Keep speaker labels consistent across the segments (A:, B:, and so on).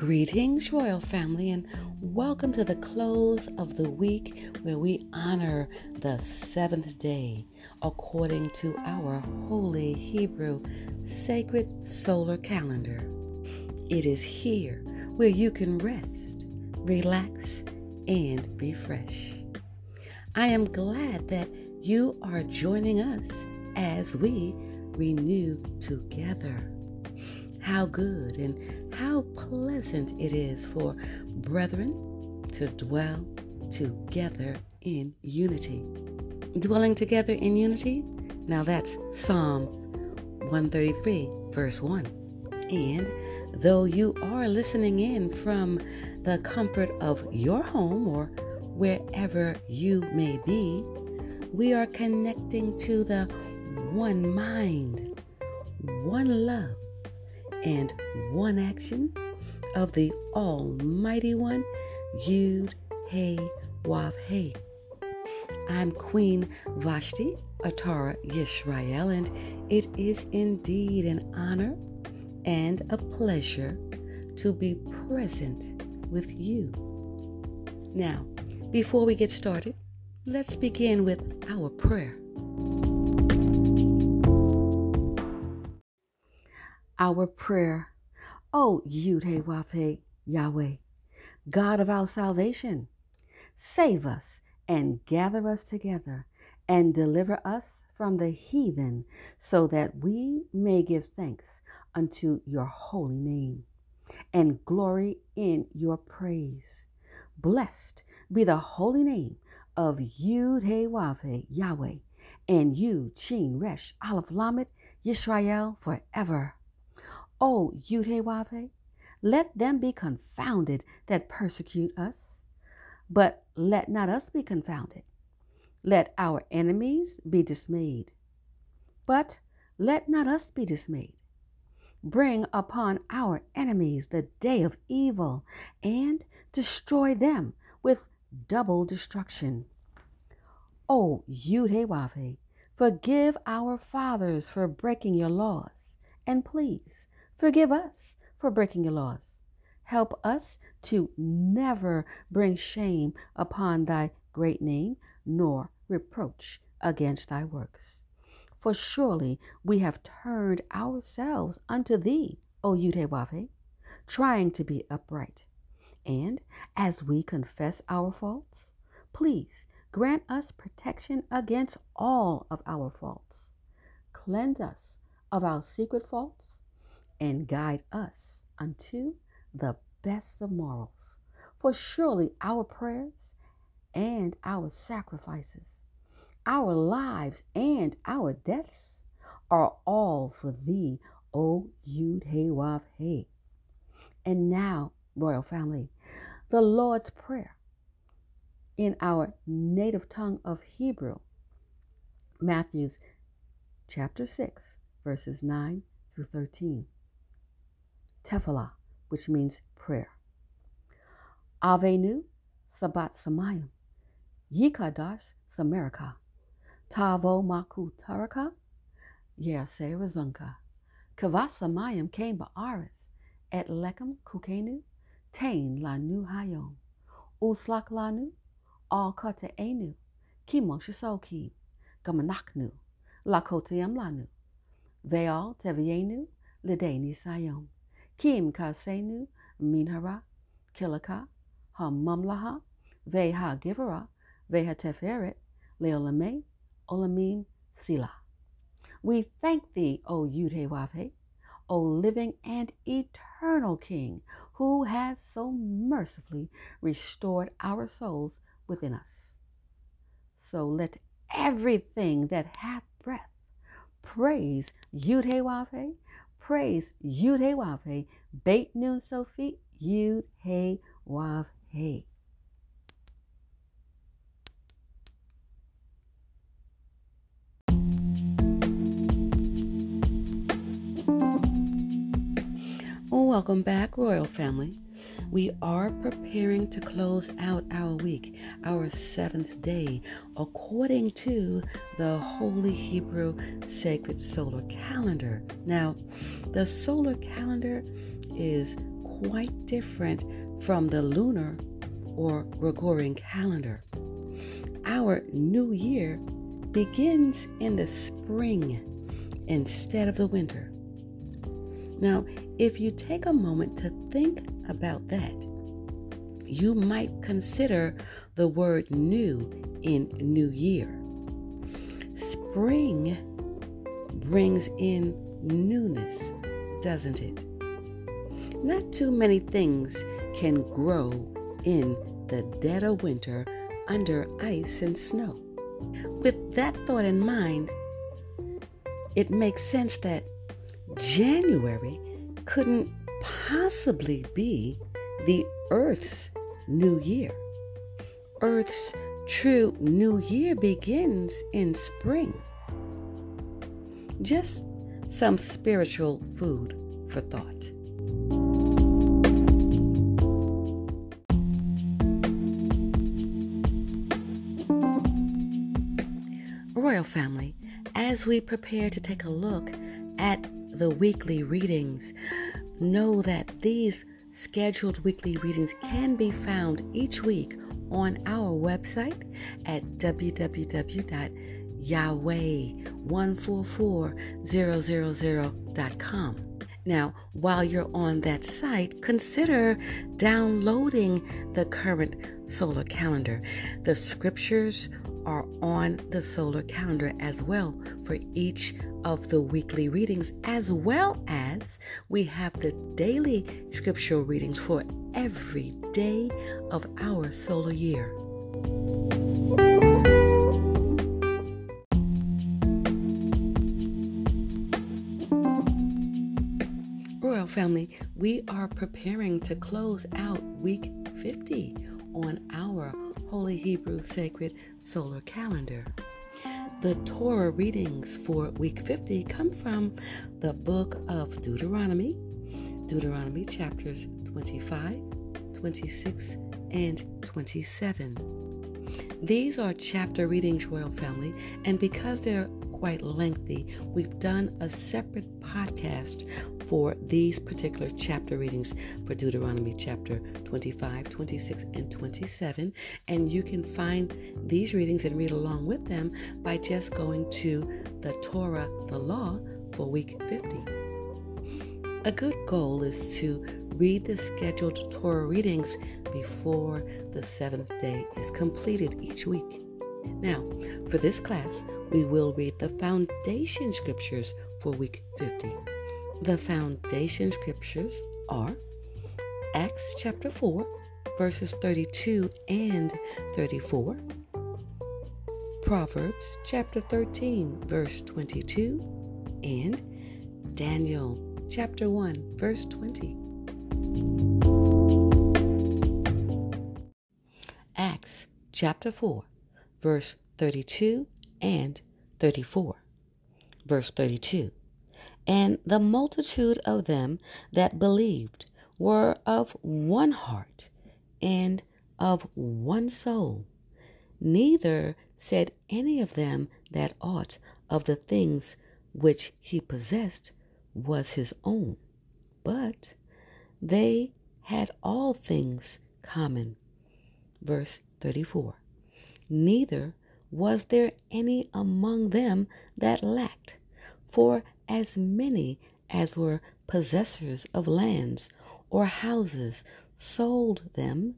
A: Greetings, Royal Family, and welcome to the close of the week where we honor the seventh day according to our holy Hebrew sacred solar calendar. It is here where you can rest, relax, and refresh. I am glad that you are joining us as we renew together. How good and how pleasant it is for brethren to dwell together in unity. Dwelling together in unity? Now that's Psalm 133, verse 1. And though you are listening in from the comfort of your home or wherever you may be, we are connecting to the one mind, one love, and one action of the Almighty One, Yud Hey Wav Hey. I'm Queen Vashti Atara Yisrael, and it is indeed an honor and a pleasure to be present with you. Now, before we get started, let's begin with our prayer. Our prayer, oh, O Yud Wafe Yahweh, God of our salvation, save us and gather us together and deliver us from the heathen, so that we may give thanks unto your holy name and glory in your praise. Blessed be the holy name of Yud Yahweh and you Chin Resh Aleph Lamed Yisrael forever. O Yud He Wave, let them be confounded that persecute us, but let not us be confounded. Let our enemies be dismayed, but let not us be dismayed. Bring upon our enemies the day of evil and destroy them with double destruction. Oh, o Yudhewave, forgive our fathers for breaking your laws, and please forgive us for breaking your laws. Help us to never bring shame upon thy great name, nor reproach against thy works. For surely we have turned ourselves unto thee, O Yudhewave, trying to be upright. And as we confess our faults, please grant us protection against all of our faults. Cleanse us of our secret faults and guide us unto the best of morals. For surely our prayers and our sacrifices, our lives and our deaths are all for thee, O Yud He Wav He. And now, royal family, the Lord's Prayer in our native tongue of Hebrew, Matthew's chapter 6, verses 9 through 13. Tefillah, which means prayer. Avenu Sabat Samayim, Yikadash Samarika, Tavo Maku Taraka, Yase Razunka, Kavasamayim came Ba'aris, Et Lekem Kukenu, Tain Lanu Hayom, Uslak Lanu, Al Kate Enu, Kimon Shisoki, Gamanaknu, Lakotiam Lanu, Veal Tevienu, Lideni Sayom, Kim Kasenu, Minhara, Kilaka, Ha Mamlaha, Veha Givera, Veha Teferet, Leolame, Olamim, Sila. We thank thee, O Yudhewave, O living and eternal King, who has so mercifully restored our souls within us. So let everything that hath breath praise Yudhewave, praise Yudhewave, Beit Nun Sophie, Yudhewave. Welcome back, Royal Family. We are preparing to close out our week, our seventh day, according to the Holy Hebrew Sacred Solar Calendar. Now, the solar calendar is quite different from the lunar or Gregorian calendar. Our new year begins in the spring instead of the winter. Now, if you take a moment to think about that, you might consider the word new in new year. Spring brings in newness, doesn't it? Not too many things can grow in the dead of winter under ice and snow. With that thought in mind, it makes sense that January couldn't possibly be the Earth's new year. Earth's true new year begins in spring. Just some spiritual food for thought. Royal Family, as we prepare to take a look at the weekly readings, know that these scheduled weekly readings can be found each week on our website at www.yahweh144000.com. Now, while you're on that site, consider downloading the current solar calendar. The scriptures are on the solar calendar as well for each of the weekly readings, as well as we have the daily scriptural readings for every day of our solar year. Royal family, we are preparing to close out week 50 on our Holy Hebrew Sacred Solar Calendar. The Torah readings for week 50 come from the book of Deuteronomy, Deuteronomy chapters 25, 26, and 27. These are chapter readings, Royal Family, and because they're quite lengthy, we've done a separate podcast for these particular chapter readings for Deuteronomy chapter 25, 26, and 27. And you can find these readings and read along with them by just going to the Torah, the law, for week 50. A good goal is to read the scheduled Torah readings before the seventh day is completed each week. Now, for this class, we will read the foundation scriptures for week 50. The foundation scriptures are Acts chapter 4, verses 32 and 34, Proverbs chapter 13, verse 22, and Daniel chapter 1, verse 20. Acts chapter 4, verse 32 and 34. Verse 32 and the multitude of them that believed were of one heart and of one soul. Neither said any of them that aught of the things which he possessed was his own, but they had all things common. Verse 34 Neither was there any among them that lacked, for as many as were possessors of lands or houses sold them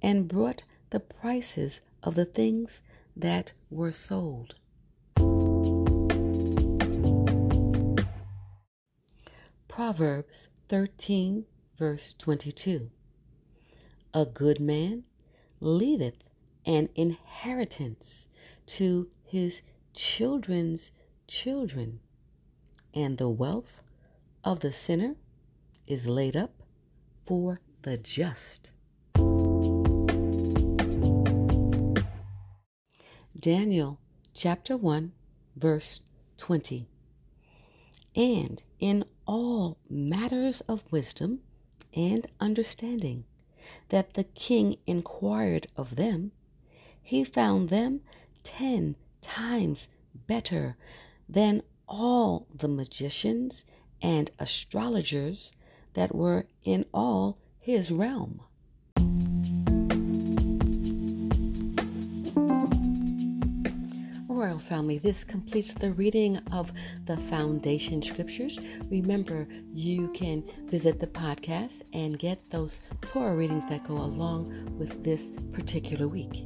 A: and brought the prices of the things that were sold. Proverbs 13, verse 22. A good man leaveth an inheritance to his children's children and the wealth of the sinner is laid up for the just. Daniel chapter 1, verse 20. And in all matters of wisdom and understanding that the king inquired of them, he found them ten times better than all the magicians and astrologers that were in all his realm. Royal family, this completes the reading of the foundation scriptures. Remember, you can visit the podcast and get those Torah readings that go along with this particular week.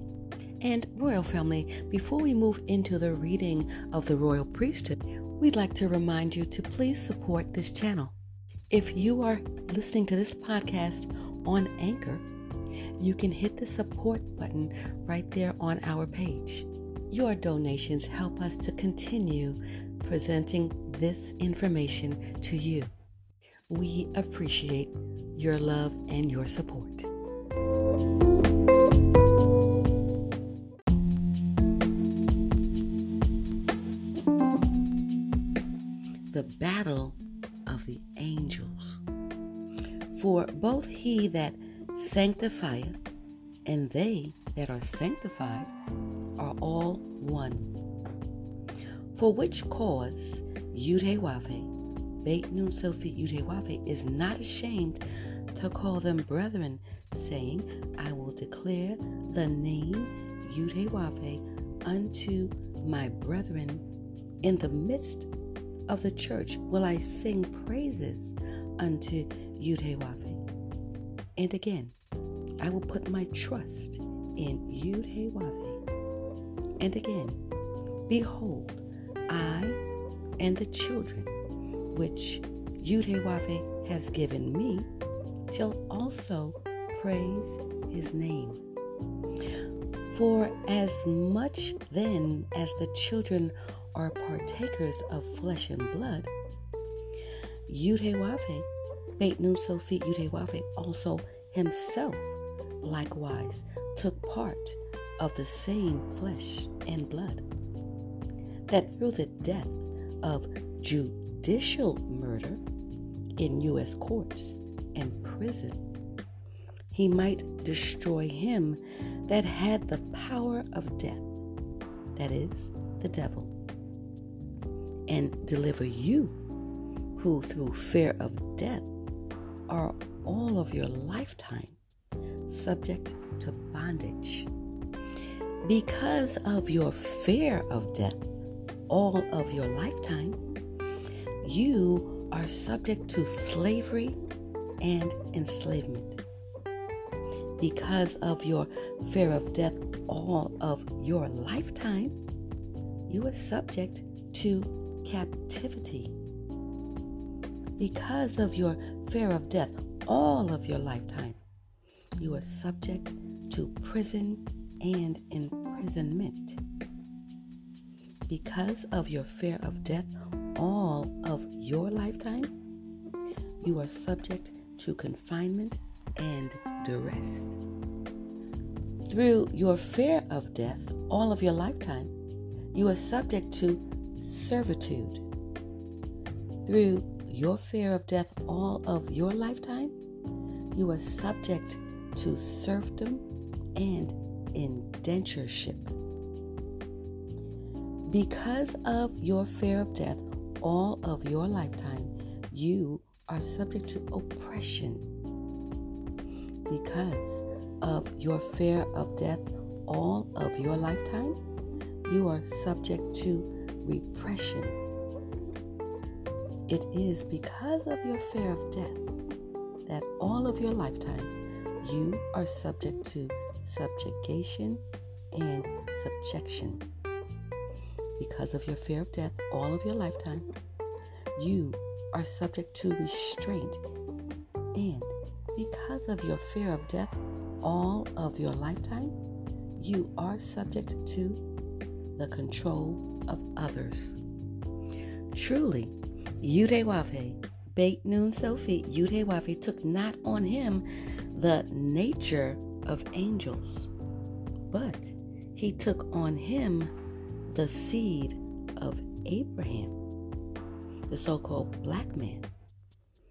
A: And, Royal family, before we move into the reading of the Royal Priesthood, we'd like to remind you to please support this channel. If you are listening to this podcast on Anchor, you can hit the support button right there on our page. Your donations help us to continue presenting this information to you. We appreciate your love and your support. That sanctifieth and they that are sanctified are all one. For which cause Yudhewafe, Beit Nun Sophie Yudhewafe, is not ashamed to call them brethren, saying, I will declare the name Yudhewafe unto my brethren. In the midst of the church will I sing praises unto Yudhewafe. And again, I will put my trust in Yudhewafe. And again, behold, I and the children which Yudhewafe has given me shall also praise his name. For as much then as the children are partakers of flesh and blood, Yudhewafe, Beit Nun Sophie Yudhewafe, also himself likewise took part of the same flesh and blood, that through the death of judicial murder in U.S. courts and prison, he might destroy him that had the power of death, that is, the devil, and deliver you, who through fear of death are all of your lifetime subject to bondage. Because of your fear of death, all of your lifetime, you are subject to slavery and enslavement. Because of your fear of death, all of your lifetime, you are subject to captivity. Because of your fear of death, all of your lifetime, you are subject to prison and imprisonment. Because of your fear of death all of your lifetime, you are subject to confinement and duress. Through your fear of death all of your lifetime, you are subject to servitude. Through your fear of death all of your lifetime, you are subject to serfdom and indentureship. Because of your fear of death all of your lifetime, you are subject to oppression. Because of your fear of death all of your lifetime, you are subject to repression. It is because of your fear of death that all of your lifetime you are subject to subjugation and subjection. Because of your fear of death all of your lifetime, you are subject to restraint. And because of your fear of death all of your lifetime, you are subject to the control of others. Truly, Yudewafe, Beit Nun Sophie, Yudewafe took not on him the nature of angels, but he took on him the seed of Abraham, the so called black man.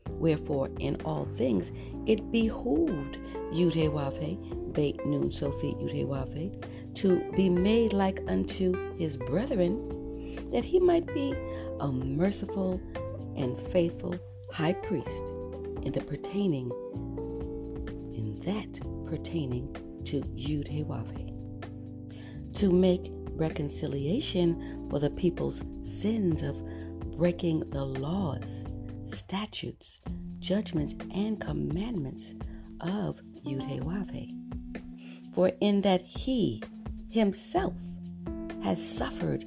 A: Wherefore, in all things, it behooved Yudhewafe, Beit Nun Sophie Yudhewafe, to be made like unto his brethren, that he might be a merciful and faithful high priest in the pertaining in that pertaining to Hewave. To make reconciliation for the people's sins of breaking the laws, statutes, judgments, and commandments of Yud Hewave. For in that he himself has suffered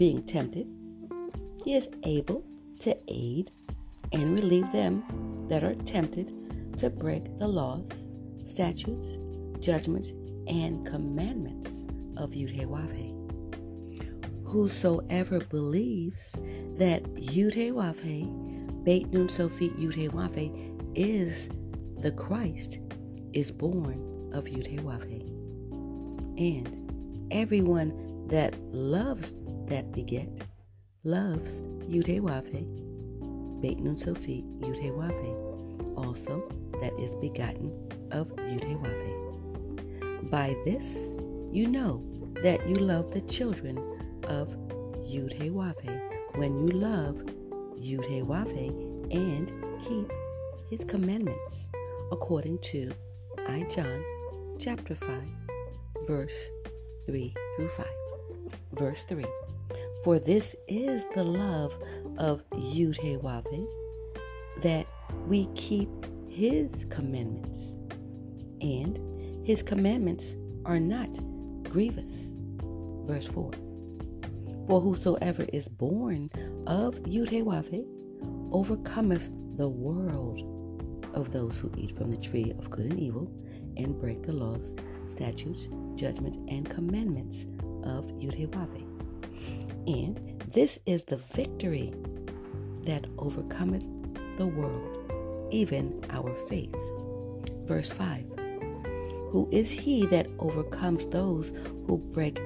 A: being tempted, he is able to aid and relieve them that are tempted to break the laws, statutes, judgments, and commandments of Yudhewave. Whosoever believes that Yudhewave, Beit Nun Sophie Yudhewave, is the Christ, is born of Yudhewave. And everyone that loves that beget loves Yudhewave, Beit Nun Sophie Yudhewave, also that is begotten of Yudhewave. By this you know that you love the children of Yudhewave when you love Yudhewave and keep his commandments according to I John chapter 5 verse 3 through 5. Verse 3 For this is the love of Yudhewave that we keep his commandments. And his commandments are not grievous. Verse 4 For whosoever is born of Yudhewave overcometh the world of those who eat from the tree of good and evil and break the laws, statutes, judgments, and commandments of Yudhewave. And this is the victory that overcometh the world, even our faith. Verse 5 Who is he that overcomes those who break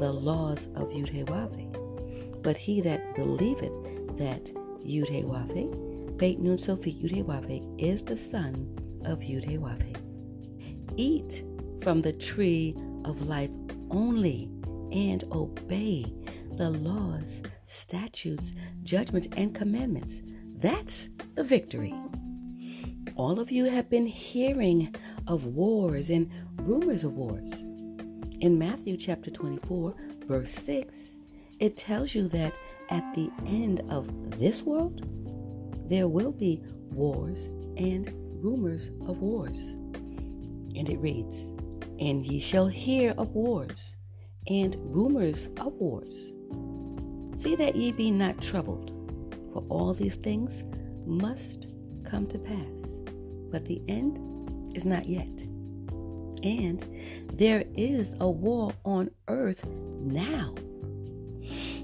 A: the laws of Yudhewave? But he that believeth that Yudhewave, Beit Nun Sophie Yudhewave, is the son of Yudhewave. Eat from the tree of life only and obey the laws, statutes, judgments, and commandments. That's the victory. All of you have been hearing of wars and rumors of wars. In Matthew chapter 24, verse 6, it tells you that at the end of this world, there will be wars and rumors of wars. And it reads, And ye shall hear of wars and rumors of wars. See that ye be not troubled, for all these things must come to pass, but the end is not yet. And there is a war on earth now.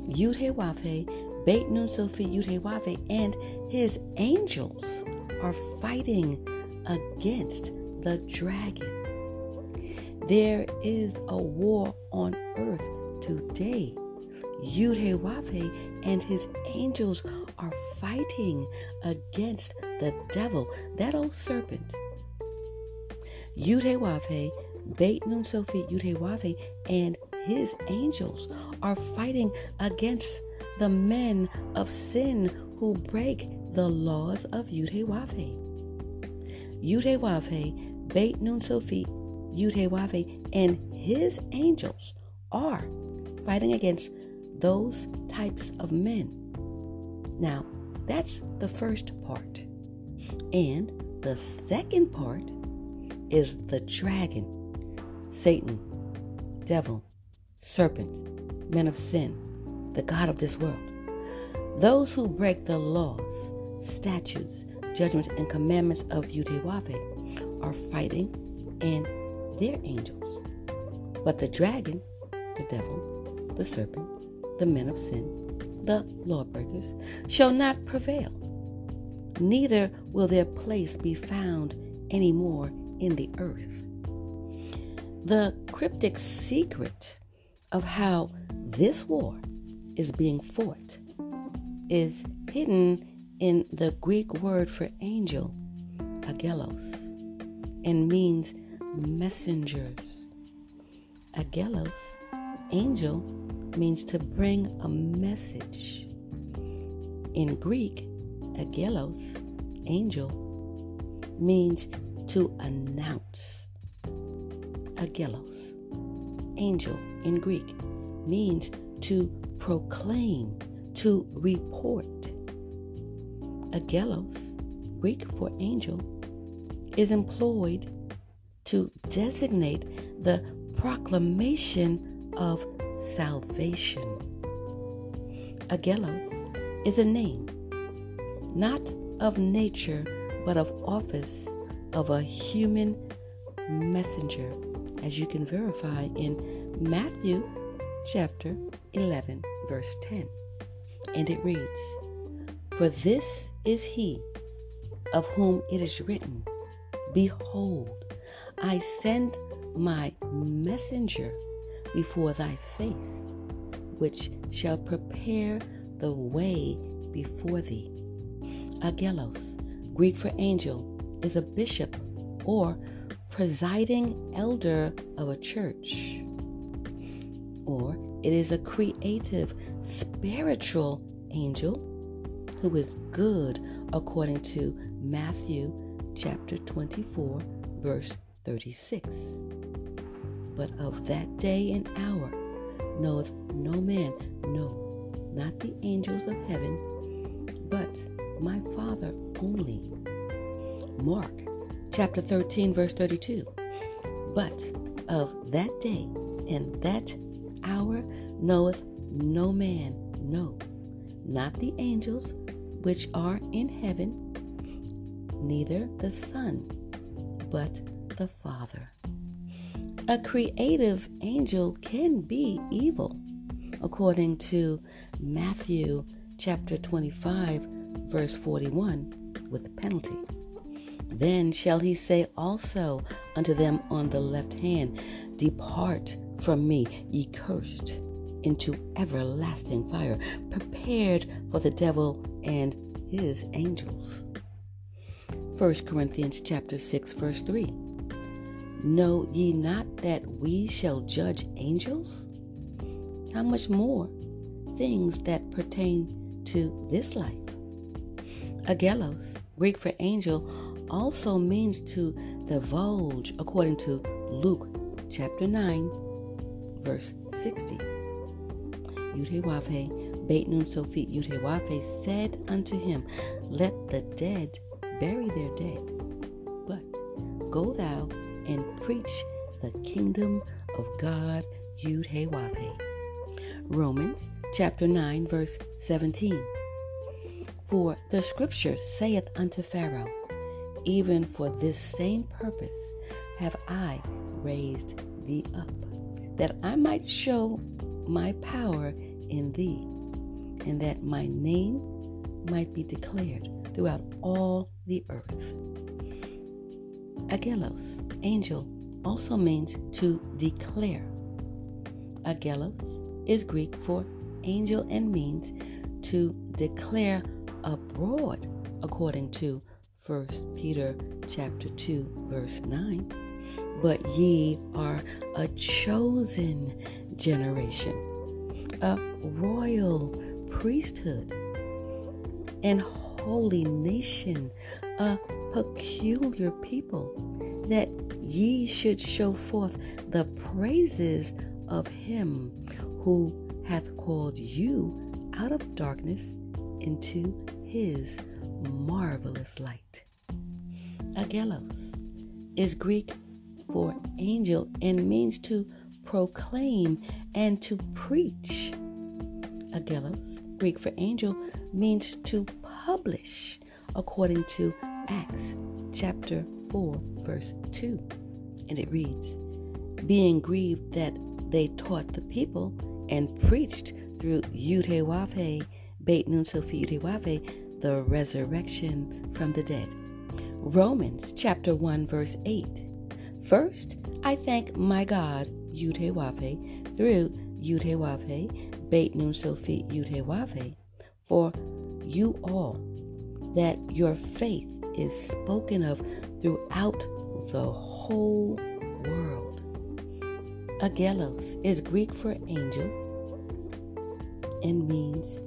A: Yudhewafe, Beit Nun Sophie Yudhewafe, and his angels are fighting against the dragon. There is a war on earth today. Yudhewafe and his angels are fighting against the devil, that old serpent. Yudhewafe, Beit Nun Sophie Yudhewafe, and his angels are fighting against the men of sin who break the laws of Yudhewafe. Yudhewafe, Beit Nun Sophie Yudhewafe, and his angels are fighting against those types of men. Now, that's the first part. And the second part is the dragon, Satan, devil, serpent, men of sin, the God of this world. Those who break the laws, statutes, judgments, and commandments of Yudhewafe are fighting and their angels. But the dragon, the devil, the serpent, the men of sin, the lawbreakers, shall not prevail. Neither will their place be found any more in the earth. The cryptic secret of how this war is being fought is hidden in the Greek word for angel, agelos, and means messengers. Agelos, angel, means to bring a message. In Greek, agelos, angel, means to announce. Agelos, angel in Greek, means to proclaim, to report. Agelos, Greek for angel, is employed to designate the proclamation of salvation. Agelos is a name, not of nature, but of office of a human messenger, as you can verify in Matthew chapter 11, verse 10. And it reads, For this is he of whom it is written, Behold, I send my messenger before thy face, which shall prepare the way before thee. Agelos, Greek for angel, is a bishop or presiding elder of a church. Or it is a creative, spiritual angel who is good according to Matthew chapter 24, verse 36. But of that day and hour knoweth no man, no, not the angels of heaven, but my Father only. Mark chapter 13, verse 32. But of that day and that hour knoweth no man, no, not the angels which are in heaven, neither the Son, but the Father. A creative angel can be evil, according to Matthew chapter 25, verse 41, with penalty. Then shall he say also unto them on the left hand, Depart from me, ye cursed, into everlasting fire, prepared for the devil and his angels. 1 Corinthians chapter 6 verse 3. Know ye not that we shall judge angels? How much more things that pertain to this life? Agelos, Greek for angel, also means to divulge according to Luke chapter 9 verse 60. Yudhewafe, Beit Nun Sophit Yudhewafe said unto him, Let the dead bury their dead, but go thou and preach the kingdom of God Yud Romans chapter 9 verse 17. For the scripture saith unto Pharaoh, Even for this same purpose have I raised thee up, that I might show my power in thee, and that my name might be declared throughout all the earth. Agelos, angel, also means to declare. Agelos is Greek for angel and means to declare abroad, according to 1 Peter chapter 2 verse 9. But ye are a chosen generation, a royal priesthood, and holy nation, a peculiar people, that ye should show forth the praises of him who hath called you out of darkness into his marvelous light. Agelos is Greek for angel and means to proclaim and to preach. Agelos, Greek for angel, means to publish according to Acts chapter 4, verse 2. And it reads, Being grieved that they taught the people and preached through Yudhewafe, Beit Nun Sophie Yudhewafe, the resurrection from the dead. Romans chapter 1, verse 8. First, I thank my God, Yudhewafe, through Yudhewafe, Beit Nun Sophie Yudhewafe, for you all that your faith is spoken of throughout the whole world. Agelos is Greek for angel and means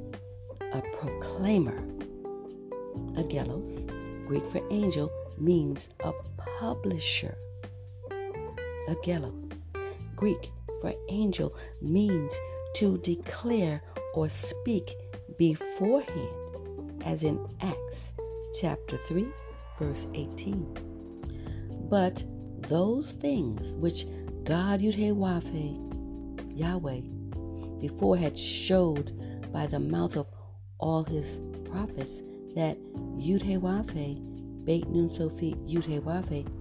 A: a proclaimer. Agelos Greek for angel, means a publisher. Agelos. Greek for angel means to declare or speak beforehand, as in Acts chapter 3, verse 18. But those things which God Yudhe Yahweh, before had showed by the mouth of all his prophets that Yudhe Beit Nun Sophie Yudhe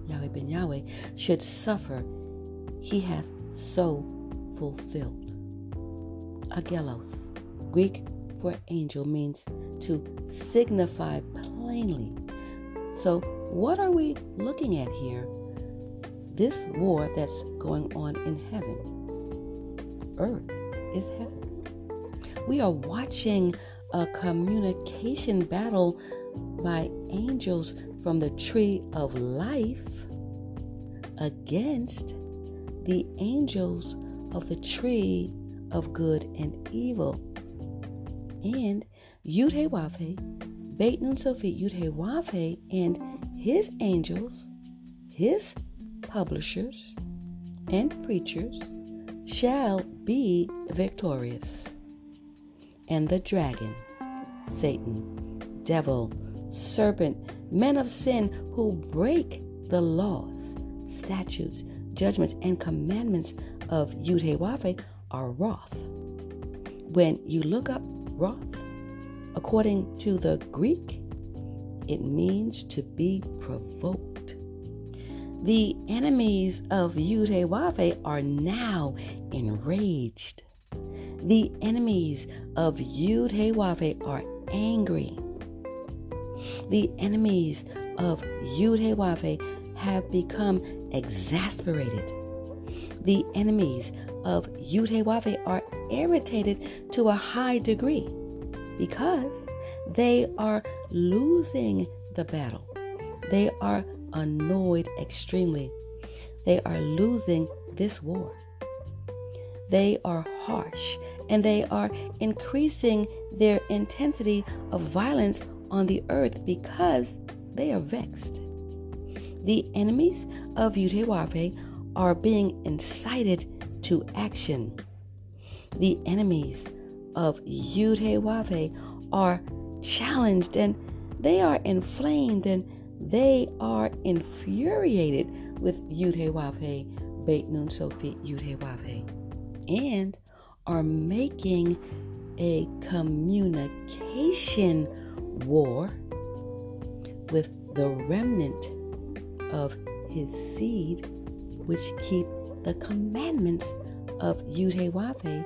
A: Yahweh ben Yahweh, should suffer, he hath so fulfilled. Agelos, Greek for angel, means to signify plainly. So, what are we looking at here? This war that's going on in heaven. Earth is heaven. We are watching a communication battle by angels from the tree of life against the angels of the tree of good and evil. And Yudhewafe, Beit Nun Sophie Yudhewafe, and his angels, his publishers, and preachers shall be victorious. And the dragon, Satan, devil, serpent, men of sin who break the laws, statutes, judgments, and commandments of Yudhewafe are wroth. When you look up wrath, according to the Greek, it means to be provoked. The enemies of Yudhewafe are now enraged. The enemies of Yudhewafe are angry. The enemies of Yudhewafe have become exasperated. The enemies of Yudhewafe are irritated to a high degree because they are losing the battle. They are annoyed extremely. They are losing this war. They are harsh and they are increasing their intensity of violence on the earth because they are vexed. The enemies of Yudhewafe are being incited to action. The enemies of Yudhewafe are challenged and they are inflamed and they are infuriated with Yudhewafe, Beit Nun Sophie Yudhewafe, and are making a communication war with the remnant of his seed, which keep the commandments of Yudhewafe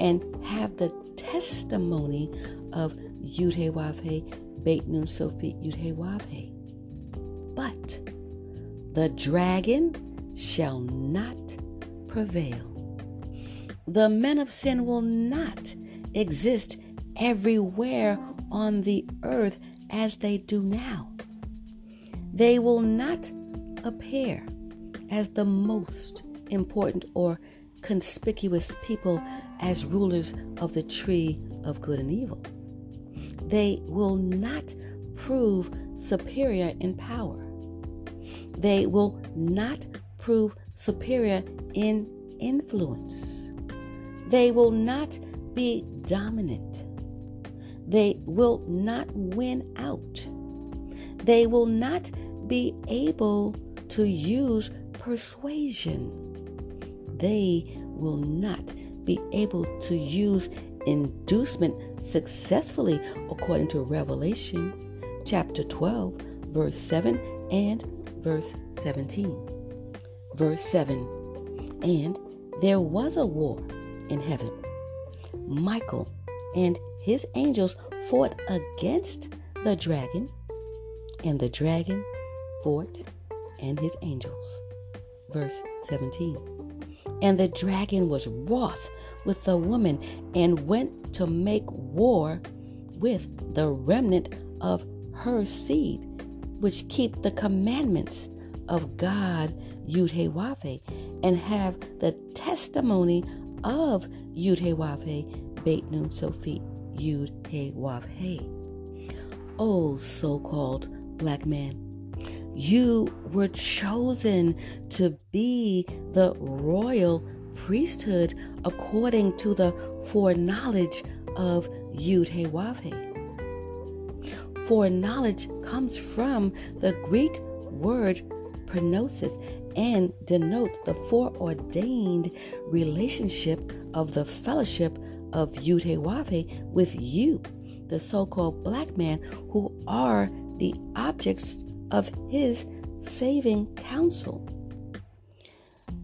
A: and have the testimony of Yudhewafe, Beit Nun Sophie Yudhewafe. But the dragon shall not prevail. The men of sin will not exist everywhere on the earth as they do now. They will not appear as the most important or conspicuous people as rulers of the tree of good and evil. They will not prove superior in power. They will not prove superior in influence. They will not be dominant. They will not win out. They will not be able to use persuasion. They will not be able to use inducement successfully according to Revelation chapter 12, verse 7 and verse 17. Verse 7 And there was a war in heaven. Michael and his angels fought against the dragon, and the dragon fought and his angels. Verse 17. And the dragon was wroth with the woman and went to make war with the remnant of her seed, which keep the commandments of God Yudhewafe and have the testimony of Yudhewafe Beit Nun Sophie Yudhewafe. O so called black man. You were chosen to be the royal priesthood according to the foreknowledge of Yud Foreknowledge comes from the Greek word prognosis and denotes the foreordained relationship of the fellowship of Yud with you, the so-called black man, who are the objects of his saving counsel.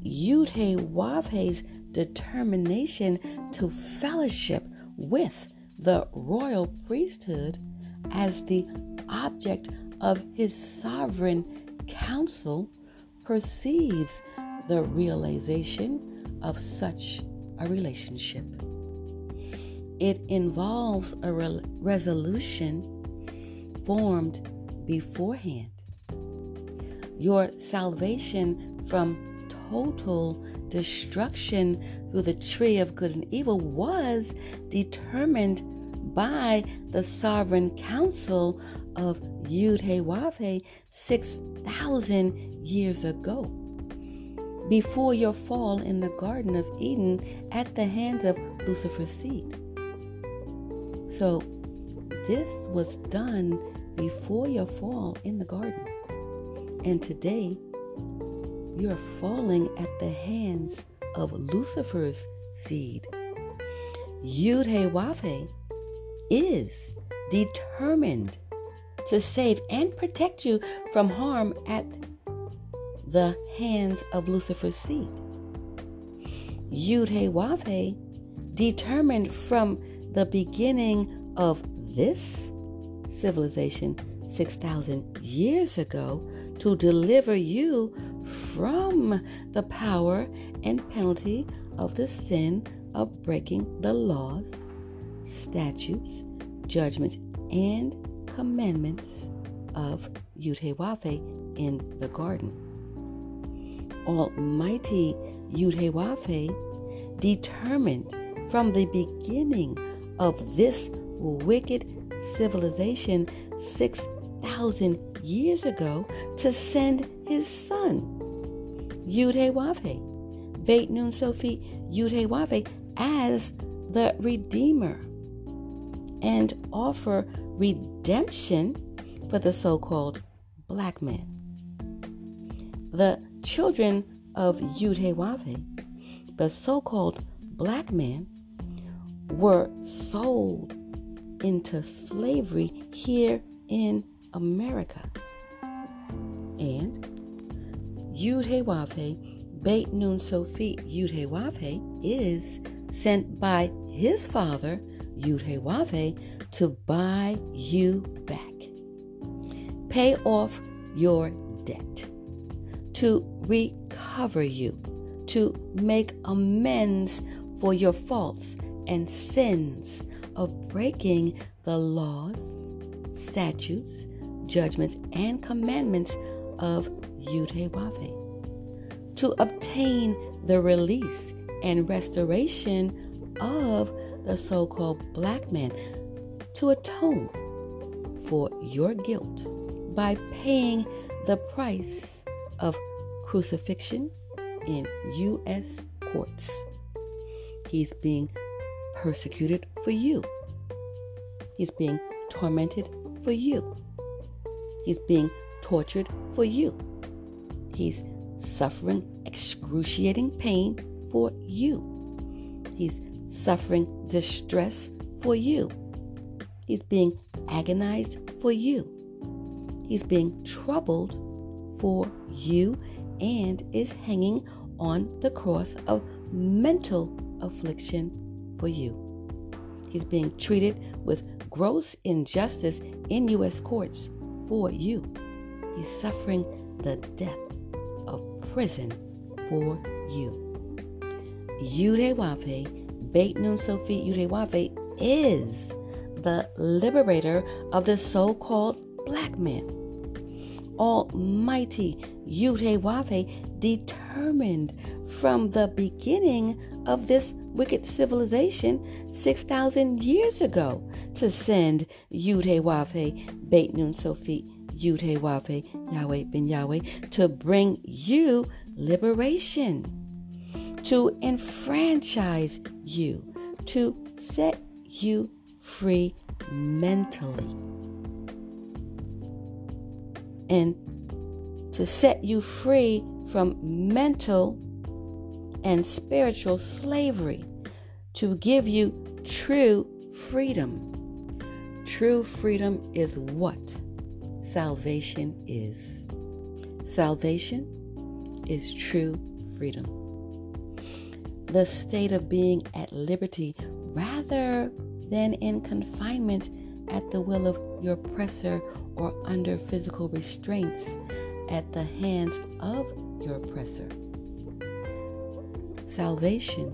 A: Yudhe Wavhe's determination to fellowship with the royal priesthood as the object of his sovereign counsel perceives the realization of such a relationship. It involves a re- resolution formed beforehand. Your salvation from total destruction through the tree of good and evil was determined by the sovereign council of Yud He Wav He 6,000 years ago. Before your fall in the Garden of Eden at the hand of Lucifer's seed. So, this was done before your fall in the garden. And today, you're falling at the hands of Lucifer's seed. Yud He is determined to save and protect you from harm at the hands of Lucifer's seed. Yud He determined from the beginning of this civilization 6,000 years ago to deliver you from the power and penalty of the sin of breaking the laws, statutes, judgments, and commandments of Yudhewafe in the garden. Almighty Yudhewafe determined from the beginning of this wicked civilization 6,000 years ago to send his son, Yudhe Wave, Beit Nun Sophie Yudhe as the Redeemer and offer redemption for the so called black man. The children of Yudhe Wave, the so called black man, were sold into slavery here in America. And Yud Beit Nun Sophie Yud is sent by his father, Yud to buy you back. Pay off your debt, to recover you, to make amends for your faults and sins of breaking the laws, statutes, judgments, and commandments of Yudhe to obtain the release and restoration of the so called black man, to atone for your guilt by paying the price of crucifixion in U.S. courts. He's being persecuted for you. He's being tormented for you. He's being tortured for you. He's suffering excruciating pain for you. He's suffering distress for you. He's being agonized for you. He's being troubled for you and is hanging on the cross of mental affliction for you. He's being treated with gross injustice in U.S. courts for you. He's suffering the death of prison for you. Yudewafe, Beit Nun Sophie Yudewafe, is the liberator of the so called black man. Almighty Yudewafe determined from the beginning of this wicked civilization 6,000 years ago to send Yudhe Wavhe Beit Nun Sophie Yudhe Yahweh Ben Yahweh, to bring you liberation, to enfranchise you, to set you free mentally, and to set you free from mental and spiritual slavery, to give you true freedom. True freedom is what salvation is. Salvation is true freedom. The state of being at liberty rather than in confinement at the will of your oppressor or under physical restraints at the hands of your oppressor. Salvation,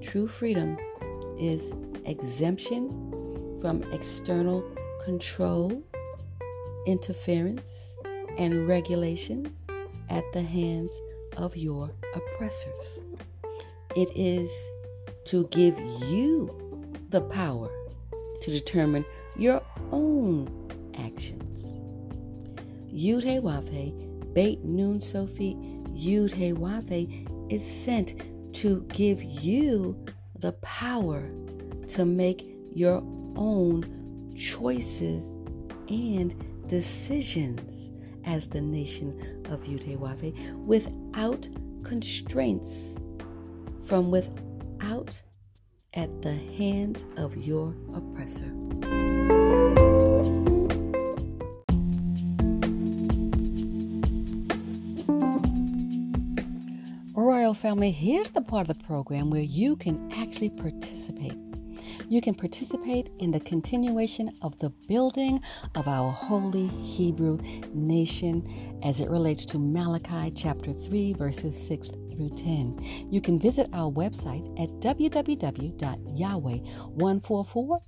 A: true freedom, is exemption from external control, interference, and regulations at the hands of your oppressors. It is to give you the power to determine your own actions. Beit Nun Sophie, is sent to give you the power to make your own choices and decisions as the nation of Yudhewafe without constraints from without at the hands of your oppressor. Family, here's the part of the program where you can actually participate. You can participate in the continuation of the building of our holy Hebrew nation as it relates to Malachi chapter 3, verses 6 through 10. You can visit our website at www.yahweh144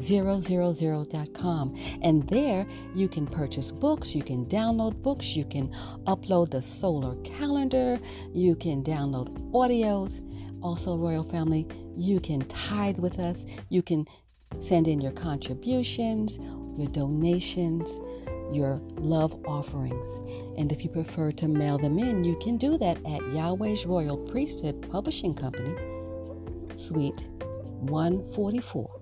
A: 000.com. And there you can purchase books, you can download books, you can upload the solar calendar, you can download audios. Also, Royal Family, you can tithe with us, you can send in your contributions, your donations, your love offerings. And if you prefer to mail them in, you can do that at Yahweh's Royal Priesthood Publishing Company, Suite 144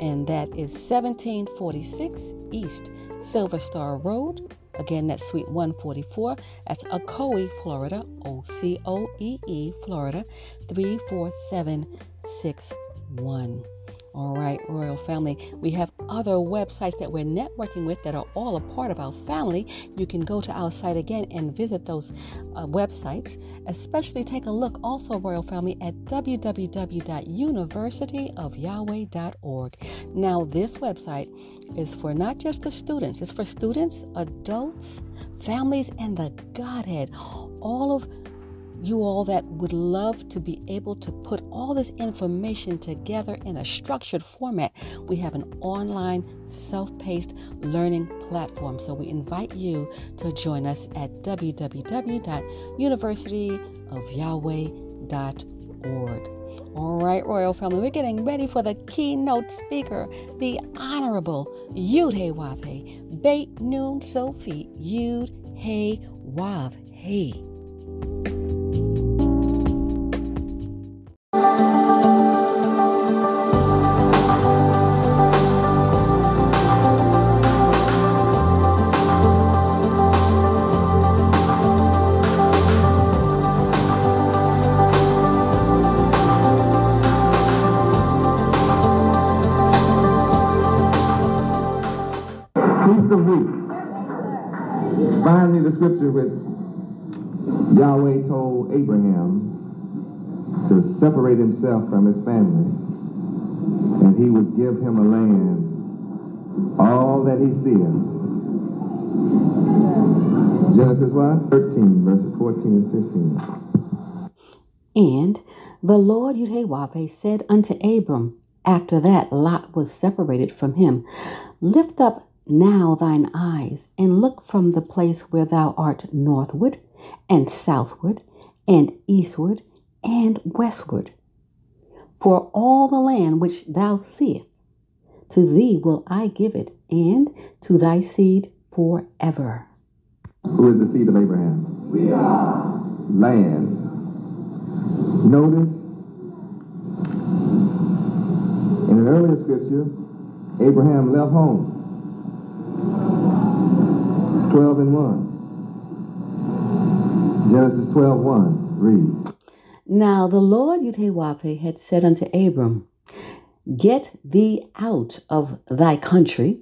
A: and that is 1746 East Silver Star Road. Again, that's Suite 144. That's Ocoee, Florida, O C O E E, Florida, 34761. All right, Royal Family. We have other websites that we're networking with that are all a part of our family. You can go to our site again and visit those uh, websites. Especially take a look also, Royal Family, at www.universityofyahweh.org. Now, this website is for not just the students, it's for students, adults, families, and the Godhead. All of you all that would love to be able to put all this information together in a structured format, we have an online self paced learning platform. So we invite you to join us at www.universityofyahweh.org. All right, Royal Family, we're getting ready for the keynote speaker, the Honorable Yud Hey Wav Hey, Beit Nun Sophie Yud Hey
B: Abraham to separate himself from his family and he would give him a land, all that he seeth. Genesis what? 13, verses 14 and 15.
A: And the Lord Yudhewafe said unto Abram, after that Lot was separated from him, Lift up now thine eyes, and look from the place where thou art northward, and southward, and eastward, and westward. For all the land which thou seest, to thee will I give it, and to thy seed forever.
B: Who is the seed of Abraham?
C: We are.
B: Land. Notice in an earlier scripture, Abraham left home. 12 and 1. Genesis 12 1. Read.
A: Now the Lord Yudhewape had said unto Abram, Get thee out of thy country,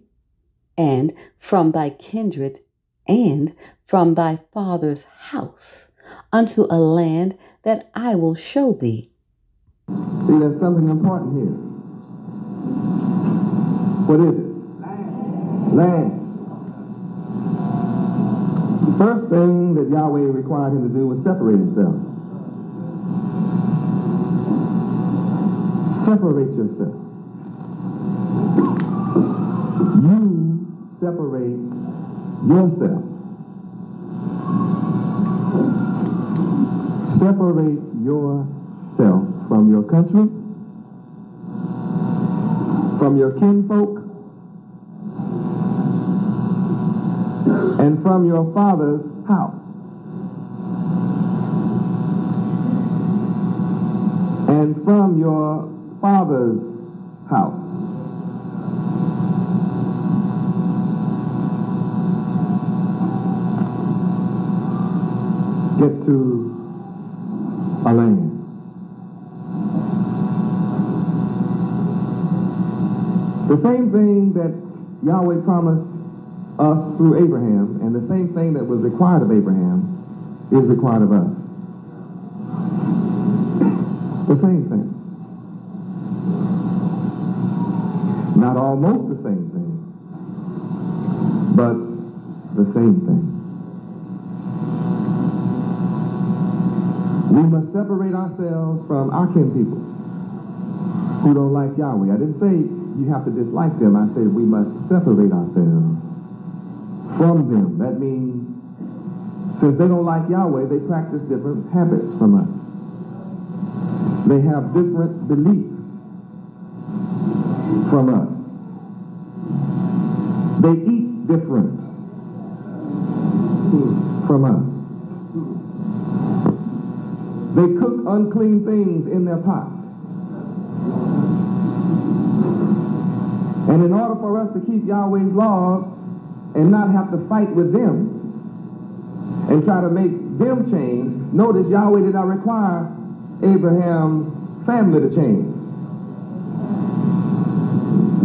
A: and from thy kindred, and from thy father's house, unto a land that I will show thee.
B: See, there's something important here. What is it?
C: Land.
B: Land. First thing that Yahweh required him to do was separate himself. Separate yourself. You separate yourself. Separate yourself from your country, from your kinfolk, and from your father's house. And from your father's house. Get to a land. The same thing that Yahweh promised us through Abraham, and the same thing that was required of Abraham is required of us. The same thing. Not almost the same thing, but the same thing. We must separate ourselves from our kin people who don't like Yahweh. I didn't say you have to dislike them. I said we must separate ourselves from them. That means since they don't like Yahweh, they practice different habits from us. They have different beliefs from us. They eat different from us. They cook unclean things in their pots. And in order for us to keep Yahweh's laws and not have to fight with them and try to make them change, notice Yahweh did not require Abraham's family to change.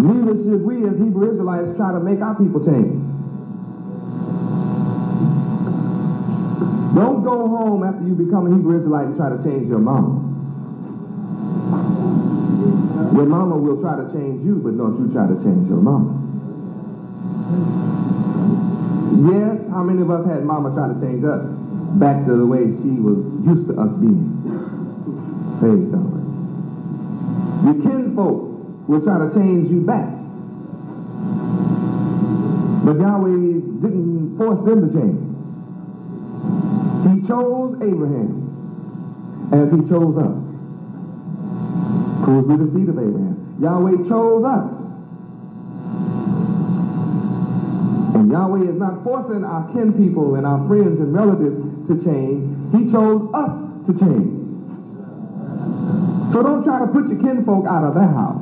B: Neither should we as Hebrew Israelites try to make our people change. Don't go home after you become a Hebrew Israelite and try to change your mama. Your mama will try to change you, but don't you try to change your mama. Yes, how many of us had mama try to change us back to the way she was used to us being? Praise God. Your kinfolk will try to change you back. But Yahweh didn't force them to change. He chose Abraham as he chose us. Who would be the seed of Abraham? Yahweh chose us. And Yahweh is not forcing our kin people and our friends and relatives to change. He chose us to change. So don't try to put your kinfolk out of their house.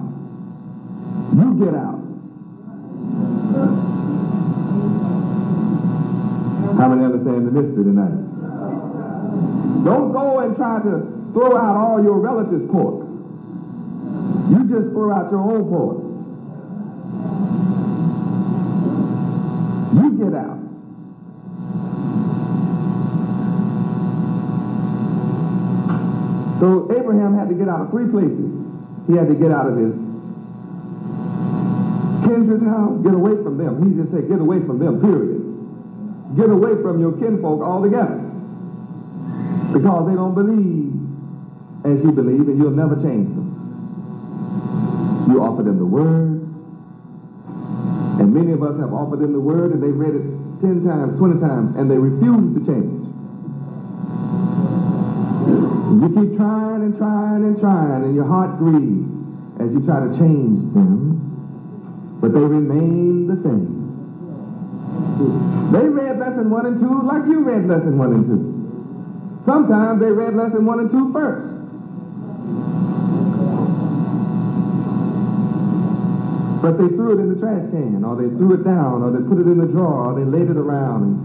B: You get out. How many understand the mystery tonight? Don't go and try to throw out all your relatives' pork. You just throw out your own pork. You get out. So Abraham had to get out of three places. He had to get out of his kindred's house, get away from them. He just said, get away from them, period. Get away from your kinfolk altogether. Because they don't believe as you believe, and you'll never change them. You offer them the word, and many of us have offered them the word, and they've read it 10 times, 20 times, and they refuse to change. You keep trying and trying and trying, and your heart grieves as you try to change them, but they remain the same. They read lesson one and two like you read lesson one and two. Sometimes they read lesson one and two first. But they threw it in the trash can, or they threw it down, or they put it in the drawer, or they laid it around.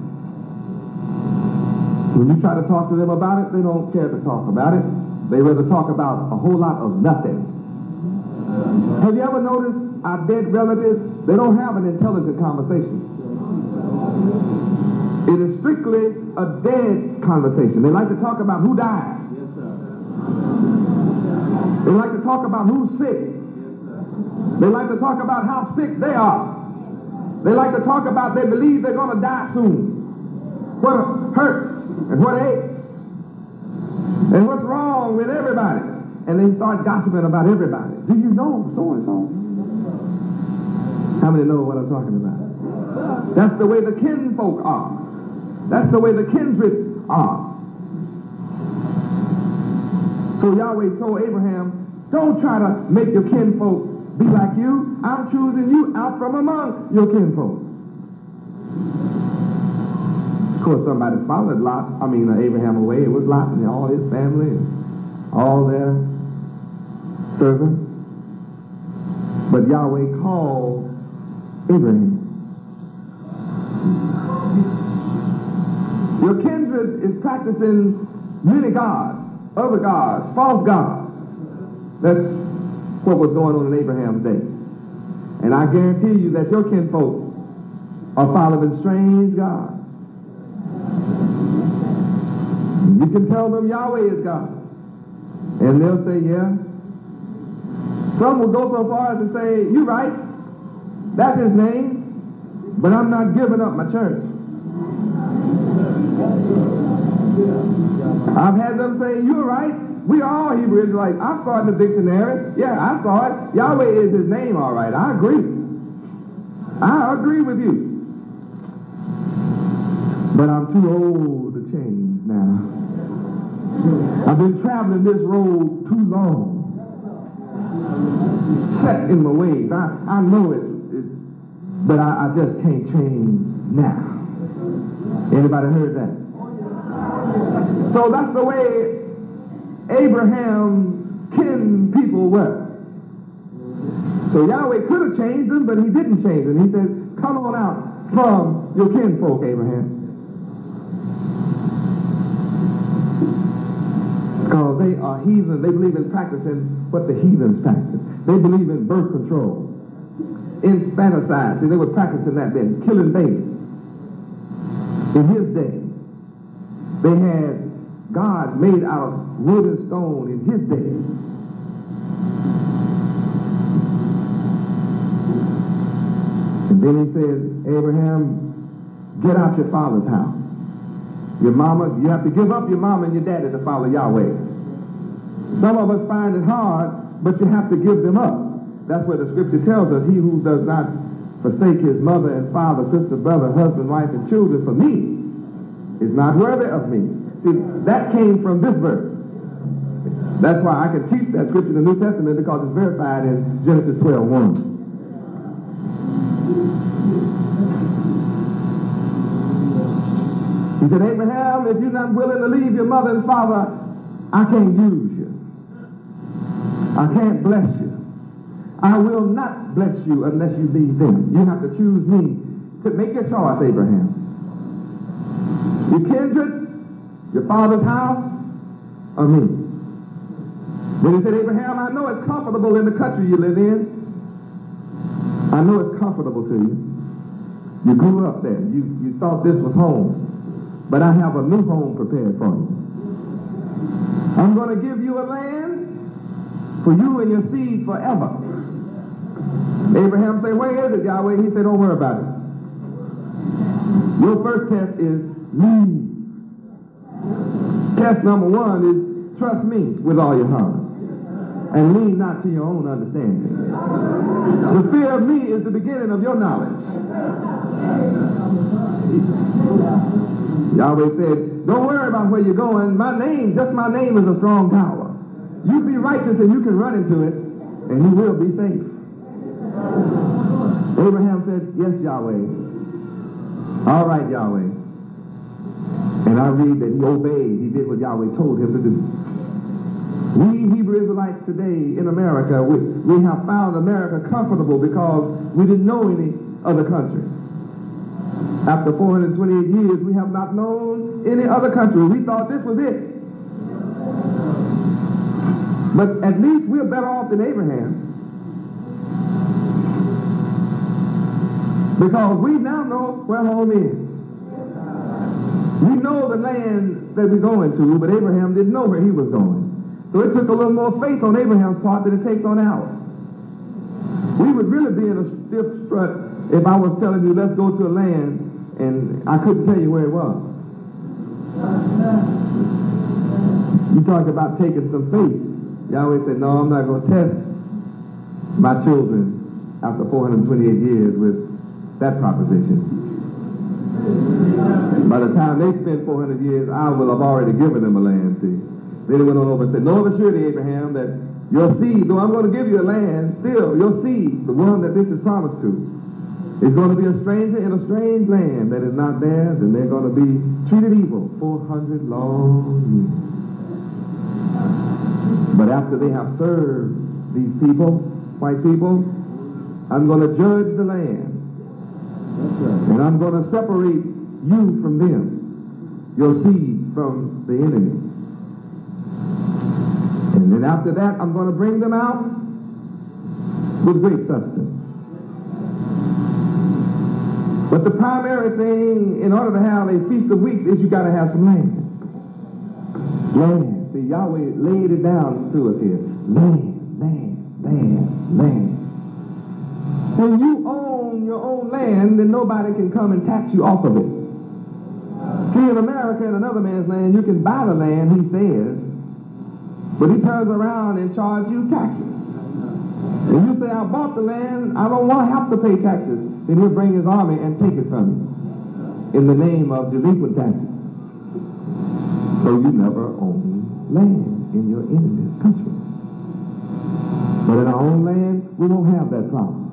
B: When you try to talk to them about it, they don't care to talk about it. They rather talk about a whole lot of nothing. Have you ever noticed our dead relatives? They don't have an intelligent conversation. It is strictly a dead conversation. They like to talk about who died. They like to talk about who's sick. They like to talk about how sick they are. They like to talk about they believe they're going to die soon. What hurts and what aches. And what's wrong with everybody. And they start gossiping about everybody. Do you know so and so? How many know what I'm talking about? That's the way the kinfolk are. That's the way the kindred are. So Yahweh told Abraham, don't try to make your kinfolk be like you. I'm choosing you out from among your kinfolk. Of course, somebody followed Lot, I mean, uh, Abraham away. It was Lot and all his family all their servants. But Yahweh called Abraham. Your kindred is practicing many gods, other gods, false gods. That's what was going on in Abraham's day. And I guarantee you that your kinfolk are following strange gods. You can tell them Yahweh is God. And they'll say, yeah. Some will go so far as to say, you're right. That's his name. But I'm not giving up my church. I've had them say, you're right. We are all Hebrew Israelites. I saw it in the dictionary. Yeah, I saw it. Yahweh is his name, all right. I agree. I agree with you. But I'm too old to change now. I've been traveling this road too long. Set in my ways. I, I know it, it but I, I just can't change now. Anybody heard that? So that's the way Abraham's kin people were. So Yahweh could have changed them, but he didn't change them. He said, come on out from your kinfolk, Abraham. Because they are heathen. They believe in practicing what the heathens practice. They believe in birth control, infanticide. See, they were practicing that then, killing babies. In his day, they had gods made out of wood and stone in his day. And then he says, Abraham, get out your father's house. Your mama, you have to give up your mama and your daddy to follow Yahweh. Some of us find it hard, but you have to give them up. That's what the scripture tells us. He who does not forsake his mother and father, sister, brother, husband, wife, and children for me is not worthy of me. See, that came from this verse. That's why I can teach that scripture in the New Testament because it's verified in Genesis 12, 1. He said, Abraham, if you're not willing to leave your mother and father, I can't use you. I can't bless you. I will not bless you unless you leave them. You have to choose me to make your choice, Abraham. Your kindred, your father's house, or me. Then he said, Abraham, I know it's comfortable in the country you live in. I know it's comfortable to you. You grew up there. You, you thought this was home. But I have a new home prepared for you. I'm going to give you a land for you and your seed forever. Abraham said, where is it, Yahweh? He said, don't worry about it. Your first test is leave. Test number one is trust me with all your heart and lean not to your own understanding. The fear of me is the beginning of your knowledge. Yahweh said, don't worry about where you're going. My name, just my name is a strong tower. You be righteous and you can run into it and you will be safe. Abraham said, yes, Yahweh. All right, Yahweh. And I read that he obeyed. He did what Yahweh told him to do. We Hebrew Israelites today in America, we, we have found America comfortable because we didn't know any other country. After 428 years, we have not known any other country. We thought this was it. But at least we're better off than Abraham. Because we now know where home is. We know the land that we're going to, but Abraham didn't know where he was going. So it took a little more faith on Abraham's part than it takes on ours. We would really be in a stiff strut if I was telling you, let's go to a land, and I couldn't tell you where it was. You talk about taking some faith. Yahweh said, no, I'm not going to test my children after 428 years with that proposition. By the time they spend 400 years, I will have already given them a land, see. Then he went on over and said, Know of a surety, Abraham, that your seed, though I'm going to give you a land, still, your seed, the one that this is promised to, is going to be a stranger in a strange land that is not theirs, and they're going to be treated evil 400 long years. But after they have served these people, white people, I'm going to judge the land. And I'm going to separate you from them, your seed from the enemy. And then after that, I'm going to bring them out with great substance. But the primary thing in order to have a feast of weeks is you got to have some land. Land. See, Yahweh laid it down to us here. Land, land, land, land. When you own your own land, then nobody can come and tax you off of it. See, in America, in another man's land, you can buy the land, he says, but he turns around and charges you taxes. And you say, I bought the land, I don't want to have to pay taxes. Then he'll bring his army and take it from you in the name of delinquent taxes. So you never own land in your enemy's country. But in our own land, we won't have that problem.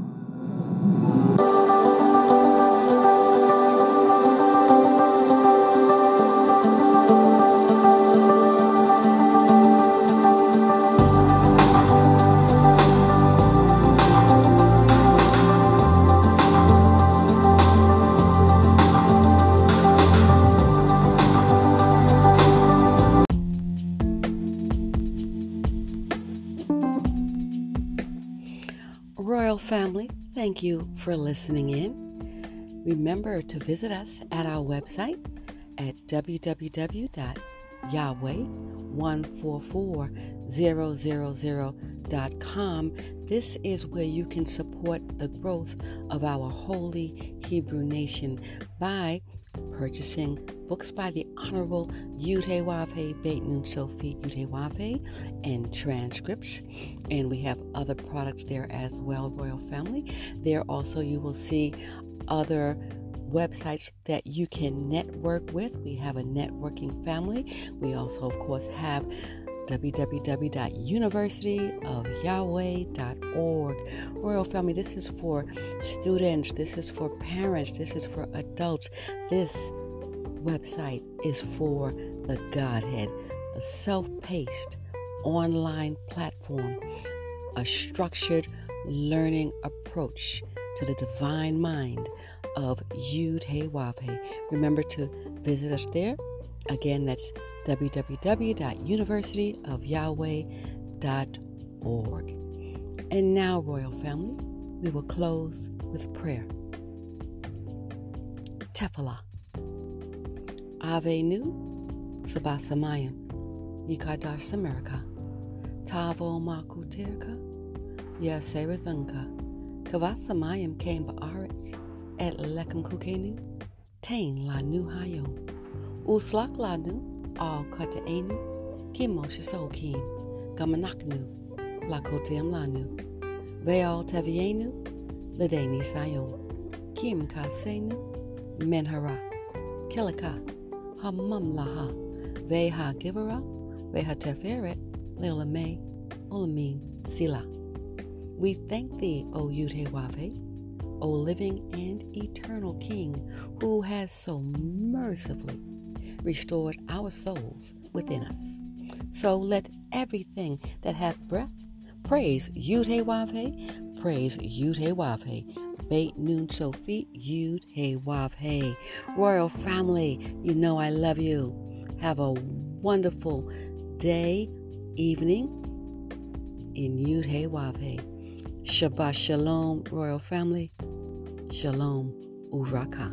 A: Royal family, thank you for listening in. Remember to visit us at our website at www.yahweh144000.com. This is where you can support the growth of our holy Hebrew nation by purchasing books by the Honorable Yutewafe Beitnun Sophie Yutewafe and transcripts. And we have other products there as well, Royal Family. There also you will see other websites that you can network with. We have a networking family. We also, of course, have www.universityofyahweh.org. Royal Family, this is for students, this is for parents, this is for adults. This website is for the Godhead, a self paced online platform, a structured learning approach to the divine mind of Yud He Wav Remember to visit us there. Again, that's www.universityofyahweh.org. And now, Royal Family, we will close with prayer. Tefillah. Avenu Sabasamayim Yikadash Samarika Tavo Makutirka Yaserazunka Kavasamayim came Baaretz et Lekem Kukenu Tain La Nu Hayom Uslak Lanu Al Kataenu Kim Moshe Sokim Gamanaknu Lakotem Lanu Veal Tevienu Ladeni Sayom Kim Kasenu Menhara. Kilika Hamamlaha. Veha Givera Veha Teferet. Leolame Olamin. Sila. We thank thee, O Yudhewave, O living and eternal King, who has so mercifully restored our souls within us. So let everything that hath breath praise Yud He Wav He, praise Yud He Wav He. Beit Nun Sophie, Yud He Wav He. Royal family, you know I love you. Have a wonderful day, evening in Yud He Wav He. Shabbat Shalom, Royal family. Shalom Uvracha.